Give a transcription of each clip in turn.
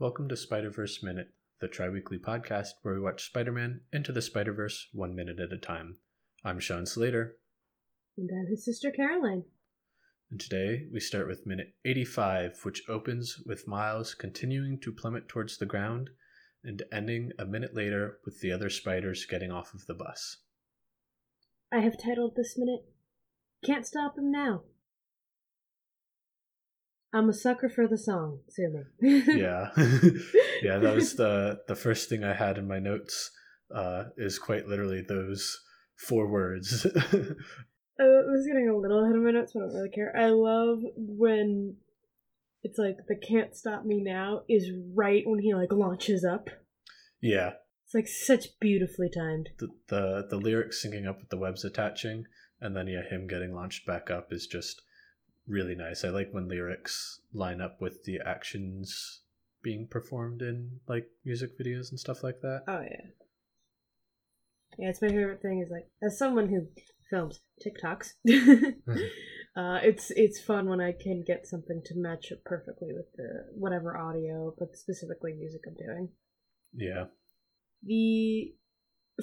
Welcome to Spider Verse Minute, the tri weekly podcast where we watch Spider Man into the Spider Verse one minute at a time. I'm Sean Slater, And I'm his sister Caroline. and today we start with minute 85, which opens with Miles continuing to plummet towards the ground and ending a minute later with the other spiders getting off of the bus. I have titled this minute Can't Stop Him Now. I'm a sucker for the song, me. yeah yeah that was the the first thing i had in my notes uh is quite literally those four words I was getting a little ahead of my notes, but I don't really care. I love when it's like the can't stop me now is right when he like launches up. yeah It's like such beautifully timed. the, the the lyrics syncing up with the webs attaching and then yeah him getting launched back up is just really nice. I like when lyrics line up with the actions being performed in like music videos and stuff like that. Oh yeah. Yeah, it's my favorite thing is like as someone who films TikToks, uh, it's it's fun when I can get something to match up perfectly with the whatever audio, but specifically music I'm doing. yeah. The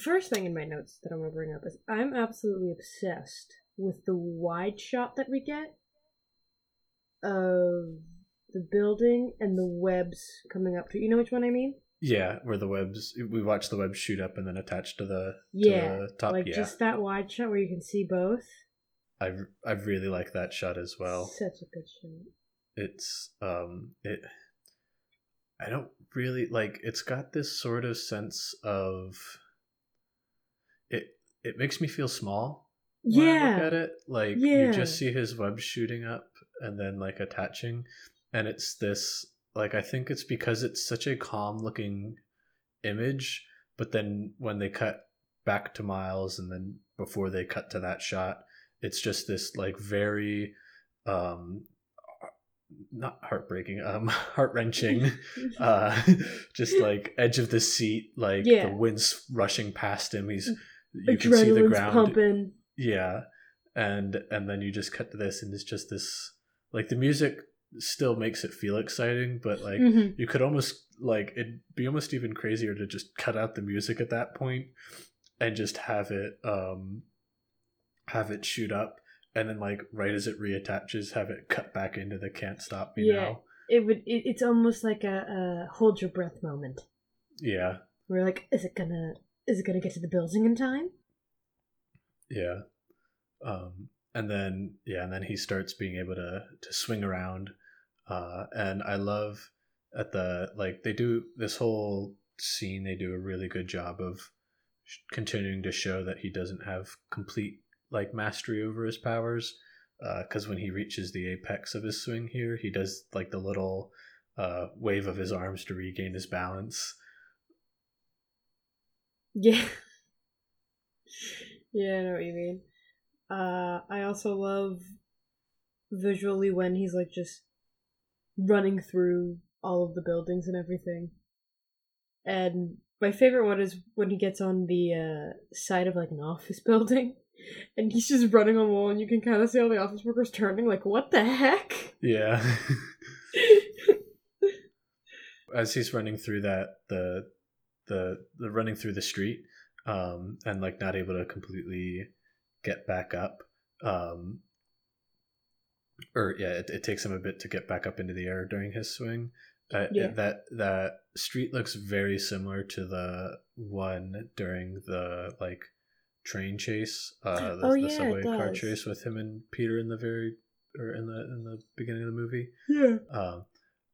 first thing in my notes that I'm gonna bring up is I'm absolutely obsessed with the wide shot that we get of the building and the webs coming up to you know which one I mean? yeah where the webs we watch the webs shoot up and then attach to the Yeah. to the top like yeah just that wide shot where you can see both. I I really like that shot as well. Such a good shot. It's um it I don't really like it's got this sort of sense of it it makes me feel small when I look Yeah. at it. Like Yeah. you just see his web shooting up and then like attaching and it's this like I think it's because it's such a calm looking image, but then when they cut back to Miles and then before they cut to that shot, it's just this like very um not heartbreaking um heart-wrenching uh just like edge of the seat like Yeah. the wind's rushing past him he's you can see the ground pumping. Yeah and and then you just cut to this and it's just this like the music still makes it feel exciting but like Mhm. you could almost like it'd be almost even crazier to just cut out the music at that point and just have it um have it shoot up and then like right as it reattaches have it cut back into the can't stop me Yeah. now It would. It, it's almost like a, a hold your breath moment. yeah We're like, is it gonna? Is it gonna get to the building in time? Yeah um and then yeah and then he starts being able to to swing around uh and i love at the like they do this whole scene they do a really good job of continuing to show that he doesn't have complete like mastery over his powers because when he reaches the apex of his swing here he does like the little uh wave of his arms to regain his balance Yeah. yeah, I know what you mean. Uh, I also love visually when he's like just running through all of the buildings and everything. And my favorite one is when he gets on the uh, side of like an office building and he's just running on the wall and you can kind of see all the office workers turning like what the heck? yeah as he's running through that the the the running through the street um and like not able to completely get back up um or yeah it, it takes him a bit to get back up into the air during his swing uh, Yeah. that that street looks very similar to the one during the like train chase uh the, Oh, the yeah, subway car chase with him and peter in the very or in the in the beginning of the movie Yeah. um,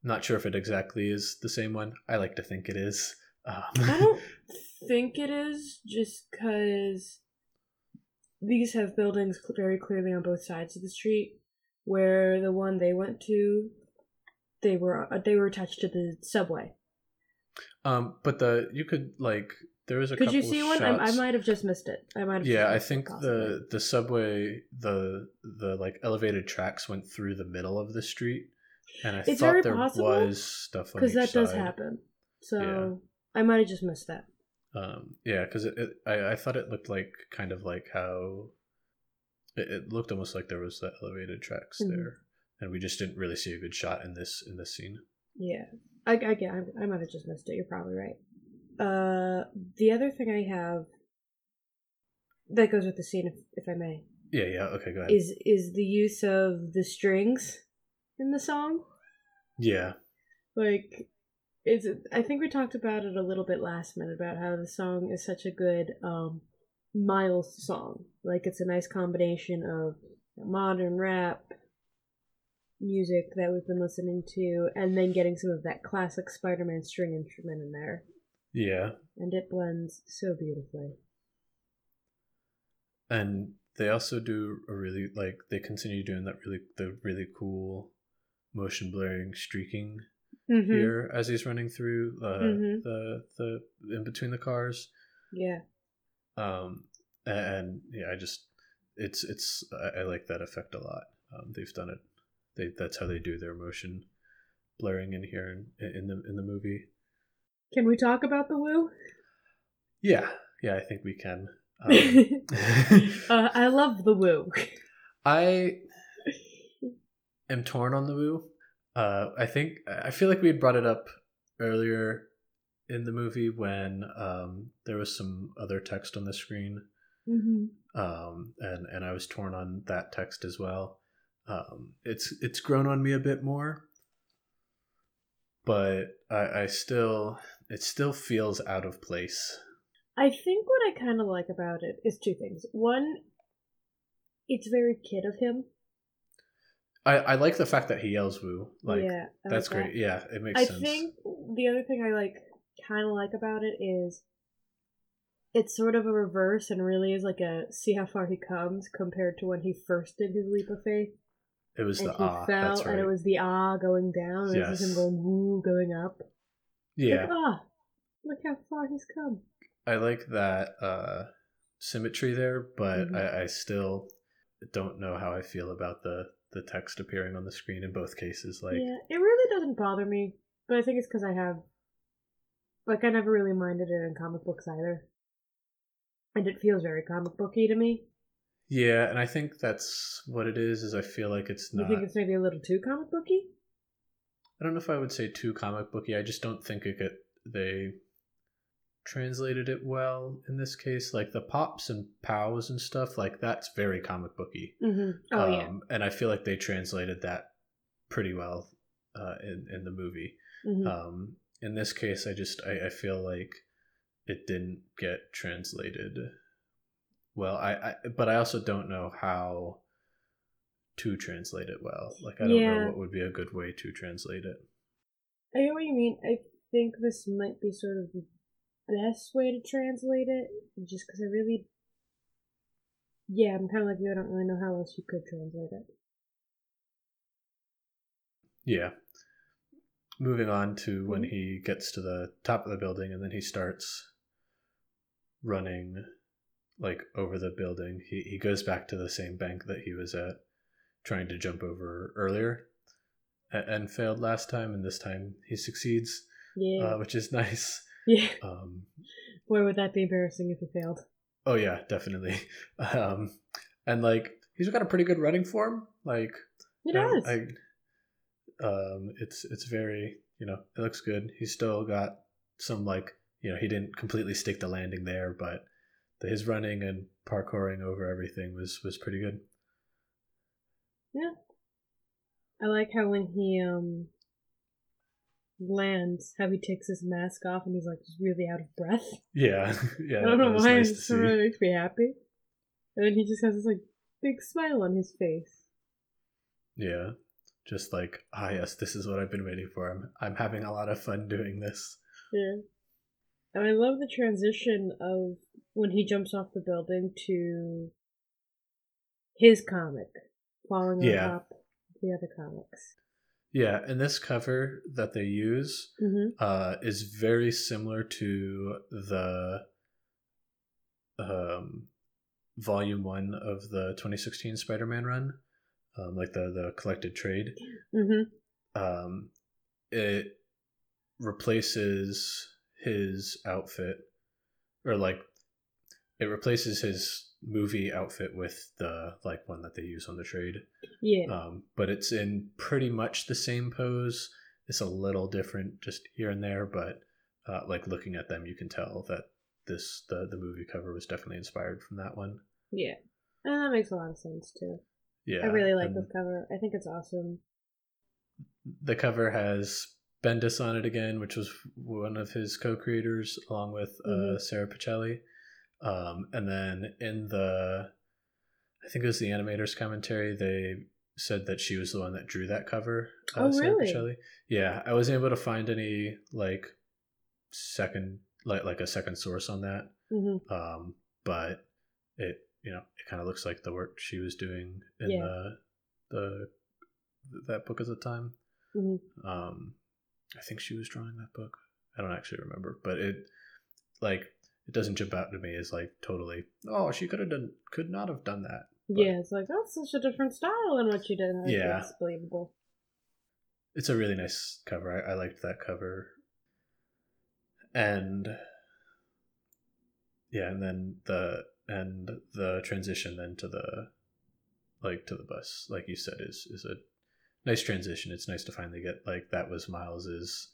not sure if it exactly is the same one. I like to think it is. Um, I don't think it is just because these have buildings very clearly on both sides of the street. Where the one they went to, they were uh, they were attached to the subway. um, but the you could like there was a Could you see one? I, I might have just missed it. I might have. Yeah, I think the the subway the the like elevated tracks went through the middle of the street, and I It's thought there was stuff because that does happen. So Yeah. I might have just missed that. Um, yeah, because it, it I I thought it looked like kind of like how it, it looked almost like there was the elevated tracks Mhm. there, and we just didn't really see a good shot in this in this scene. Yeah. I, I, get- I, I might have just missed it. You're probably right. Uh, the other thing I have that goes with the scene, if, if I may, Yeah, yeah. Okay, go ahead. is is the use of the strings in the song. yeah, Like, it's. I think we talked about it a little bit last minute about how the song is such a good um, Miles song. Like, it's a nice combination of modern rap music that we've been listening to, and then getting some of that classic Spider-Man string instrument in there, yeah. and it blends so beautifully. and they also do a really like they continue doing that really the really cool motion blurring streaking Mm-hmm. here as he's running through uh, Mhm. the the in between the cars Yeah. um and yeah i just it's it's i, I like that effect a lot um, they've done it they that's how they do their motion blurring in here in, in the in the movie Can we talk about the woo? yeah yeah i think we can um, uh, I love the woo. I am torn on the woo. Uh, I think I feel like we had brought it up earlier in the movie when um, there was some other text on the screen, Mm-hmm. um, and and I was torn on that text as well. Um, it's it's grown on me a bit more, but I, I still it still feels out of place. I think what I kind of like about it is two things. One, it's very kid of him. I, I like the fact that he yells woo. Like yeah, I that's like that. great. Yeah, it makes I sense. think the other thing I like, kind of like about it is, it's sort of a reverse and really is like a see how far he comes compared to when he first did his leap of faith it was and the ah. fell That's right. and it was the ah going down and is him going woo going up. yeah. Like, ah, look how far he's come. I like that uh, symmetry there, but Mhm. I, I still don't know how I feel about the the text appearing on the screen in both cases. Like, yeah, it really doesn't bother me, but I think it's because I have, like, I never really minded it in comic books either, and it feels very comic booky to me. yeah, and I think that's what it is. Is I feel like it's not. You think it's maybe a little too comic booky? I don't know if I would say too comic booky. I just don't think it could, they translated it well in this case. Like the pops and pows and stuff, like that's very comic booky. Mm-hmm. Oh yeah. um, and I feel like they translated that pretty well uh, in in the movie. hmm Um, in this case, I just I, I feel like it didn't get translated well. I, I but I also don't know how to translate it well. Like I don't Yeah. know what would be a good way to translate it. I get what you mean. I think this might be sort of the best way to translate it, just because I really, yeah, I'm kind of like you. I don't really know how else you could translate it. Yeah. Moving on to when Mhm. he gets to the top of the building and then he starts running like over the building. He he goes back to the same bank that he was at trying to jump over earlier a- and failed last time and this time he succeeds, Yeah, uh, which is nice. Yeah. Um Boy, would that be embarrassing if it failed. oh yeah, definitely. Um and like he's got a pretty good running form. Like It I- does. I, um, it's it's very you know it looks good. He's still got some like you know he didn't completely stick the landing there, but the, his running and parkouring over everything was was pretty good. Yeah, I like how when he um lands, how he takes his mask off and he's like just really out of breath. Yeah, yeah. I don't know why nice it really makes me happy. And then he just has this like big smile on his face. Yeah, just like ah yes, this is what I've been waiting for. I'm I'm having a lot of fun doing this. Yeah. And I love the transition of when he jumps off the building to his comic falling on Yeah. top of the other comics. Yeah, and this cover that they use Mm-hmm. uh, is very similar to the um, volume one of the 2016 Spider-Man run, um, like the the collected trade. Mm-hmm. Um, it replaces his outfit, or like it replaces his movie outfit with the like one that they use on the trade Yeah. um, but it's in pretty much the same pose it's a little different just here and there, but uh, like looking at them, you can tell that this the the movie cover was definitely inspired from that one. Yeah. And that makes a lot of sense too. Yeah, I really like this cover. I think it's awesome. The cover has Bendis on it again, which was one of his co-creators, along with uh, Mhm. Sara Pichelli. Um, and then in the, I think it was the animators commentary, they said that she was the one that drew that cover. uh, Oh, Sara really? Yeah, I wasn't able to find any like second, like like a second source on that. hmm Um, but it, you know, it kind of looks like the work she was doing in Yeah. the the that book at the time. hmm Um, I think she was drawing that book. I don't actually remember, but it like it doesn't jump out to me as like totally. Oh, she could have done, could not have done that. But Yeah, it's like that's such a different style than what she did. Like, Yeah. It's believable. it's a really nice cover. I, I liked that cover, and yeah, and then the and the transition then to the like to the bus, like you said, is is a nice transition. It's nice to finally get like that was Miles's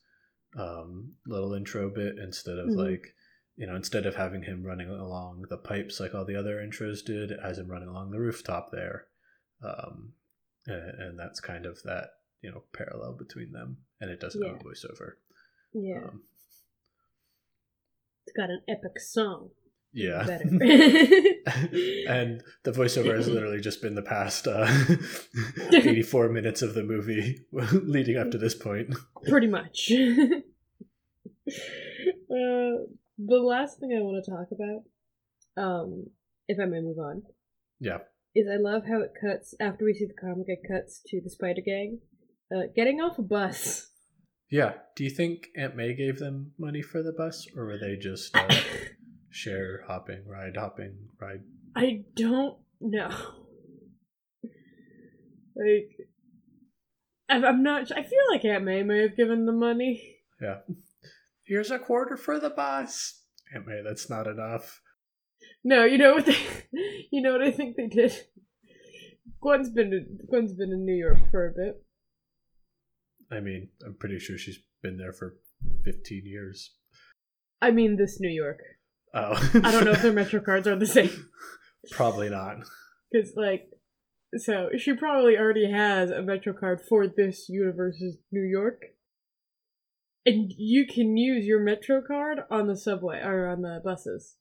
um, little intro bit instead of Mhm. like you know instead of having him running along the pipes like all the other intros did, as him running along the rooftop there, um, and, and that's kind of that you know parallel between them, and it doesn't have a voiceover. Yeah, Um, it's got an epic song. yeah. And the voiceover has literally just been the past uh, 84 minutes of the movie leading up to this point. Pretty much. uh, the last thing I want to talk about, um, if I may move on, Yeah. is I love how it cuts after we see the comic. It cuts to the Spider Gang uh, getting off a bus. Yeah. Do you think Aunt May gave them money for the bus, or were they just uh, share hopping, ride hopping, ride? I don't know. Like, I'm I'm not. I feel like Aunt May may have given the money. Yeah. Here's a quarter for the bus. Aunt May, that's not enough. No, you know what they. You know what I think they did. Gwen's been to, Gwen's been in New York for a bit. I mean, I'm pretty sure she's been there for 15 years. I mean, this New York. Oh. I don't know if their Metro cards are the same. Probably not. Because, like, so she probably already has a Metro card for this universe's New York. And you can use your Metro card on the subway or on the buses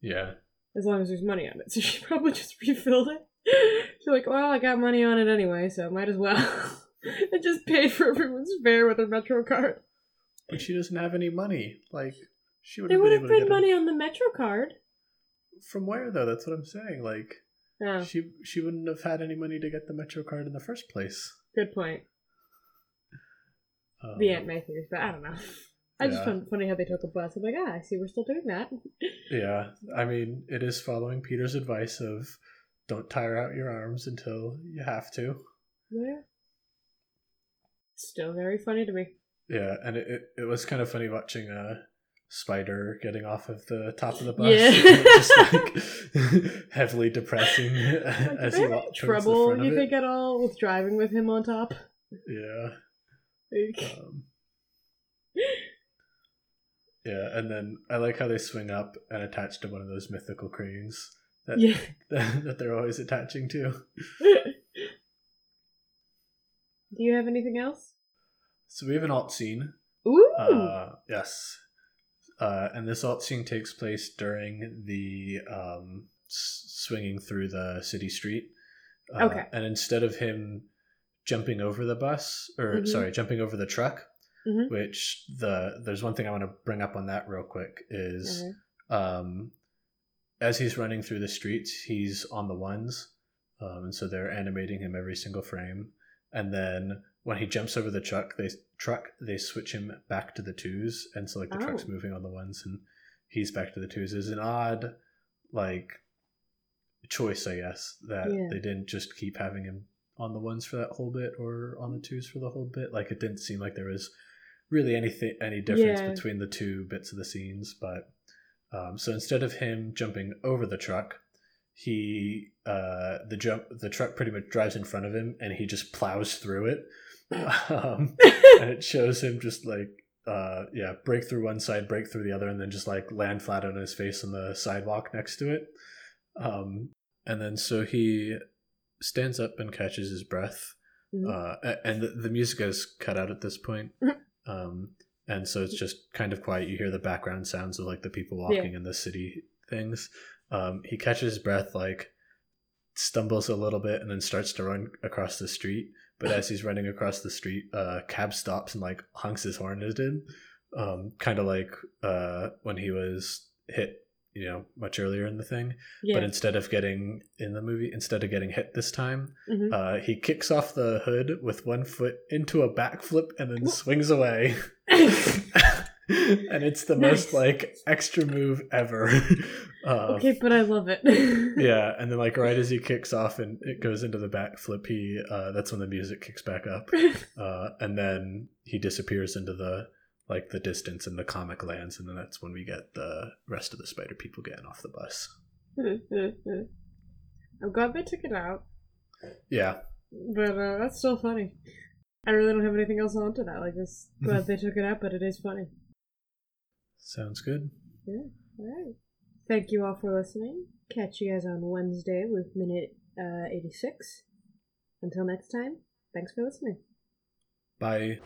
Yeah. as long as there's money on it. So she probably just refilled it. She's like, well, I got money on it anyway, so might as well. and just paid for everyone's fare with her Metro card. But she doesn't have any money. Like, she would have been able to get money on the Metro card. From where though? That's what I'm saying. Like, Oh, she she wouldn't have had any money to get the Metro card in the first place. good point. Um, The Aunt May theory, but I don't know. I just found it funny how they took a bus. I'm like, ah, I see we're still doing that. Yeah, I mean, it is following Peter's advice of don't tire out your arms until you have to. Yeah. Still very funny to me. Yeah, and it, it, it was kind of funny watching a spider getting off of the top of the bus. Yeah. just like heavily depressing Like, as he they walked any the trouble, you it. think, at all with driving with him on top? Yeah. Like, Um, yeah, and then I like how they swing up and attach to one of those mythical cranes that yeah. that they're always attaching to. Do you have anything else? So we have an alt scene. Ooh. Uh, yes, uh, and this alt scene takes place during the um, s- swinging through the city street. Uh, Okay. And instead of him jumping over the bus, or Mhm. sorry, jumping over the truck, Mhm. which the there's one thing I want to bring up on that real quick is. Okay. um, as he's running through the streets, he's on the ones, um, and so they're animating him every single frame. And then when he jumps over the truck, they truck they switch him back to the twos, and so like the truck's Oh. moving on the ones, and he's back to the twos. Is an odd like choice, I guess, that Yeah. they didn't just keep having him on the ones for that whole bit or on the twos for the whole bit. Like it didn't seem like there was really anything any difference Yeah. between the two bits of the scenes, but um, so instead of him jumping over the truck, he uh, the jump the truck pretty much drives in front of him and he just plows through it. um, and it shows him just like uh yeah break through one side break through the other and then just like land flat on his face on the sidewalk next to it um and then so he stands up and catches his breath Mhm. uh and the, the music is cut out at this point. Mhm. um and so it's just kind of quiet. You hear the background sounds of like the people walking in the city things. Um he catches his breath like stumbles a little bit and then starts to run across the street. But as he's running across the street uh cab stops and like honks his horn at him. Um kind of like uh when he was hit you know much earlier in the thing yeah. but instead of getting in the movie instead of getting hit this time Mhm. uh he kicks off the hood with one foot into a backflip and then swings away and it's the most like extra move ever uh, okay, but I love it. yeah and then like right as he kicks off and it goes into the backflip he uh that's when the music kicks back up uh and then he disappears into the like the distance and the comic lands and then that's when we get the rest of the spider people getting off the bus I'm glad they took it out, yeah but uh, that's still funny. I really don't have anything else on to that. Like, just glad they took it out, but it is funny. sounds good Yeah. All right. Thank you all for listening. Catch you guys on Wednesday with minute uh, 86. Until next time, thanks for listening. bye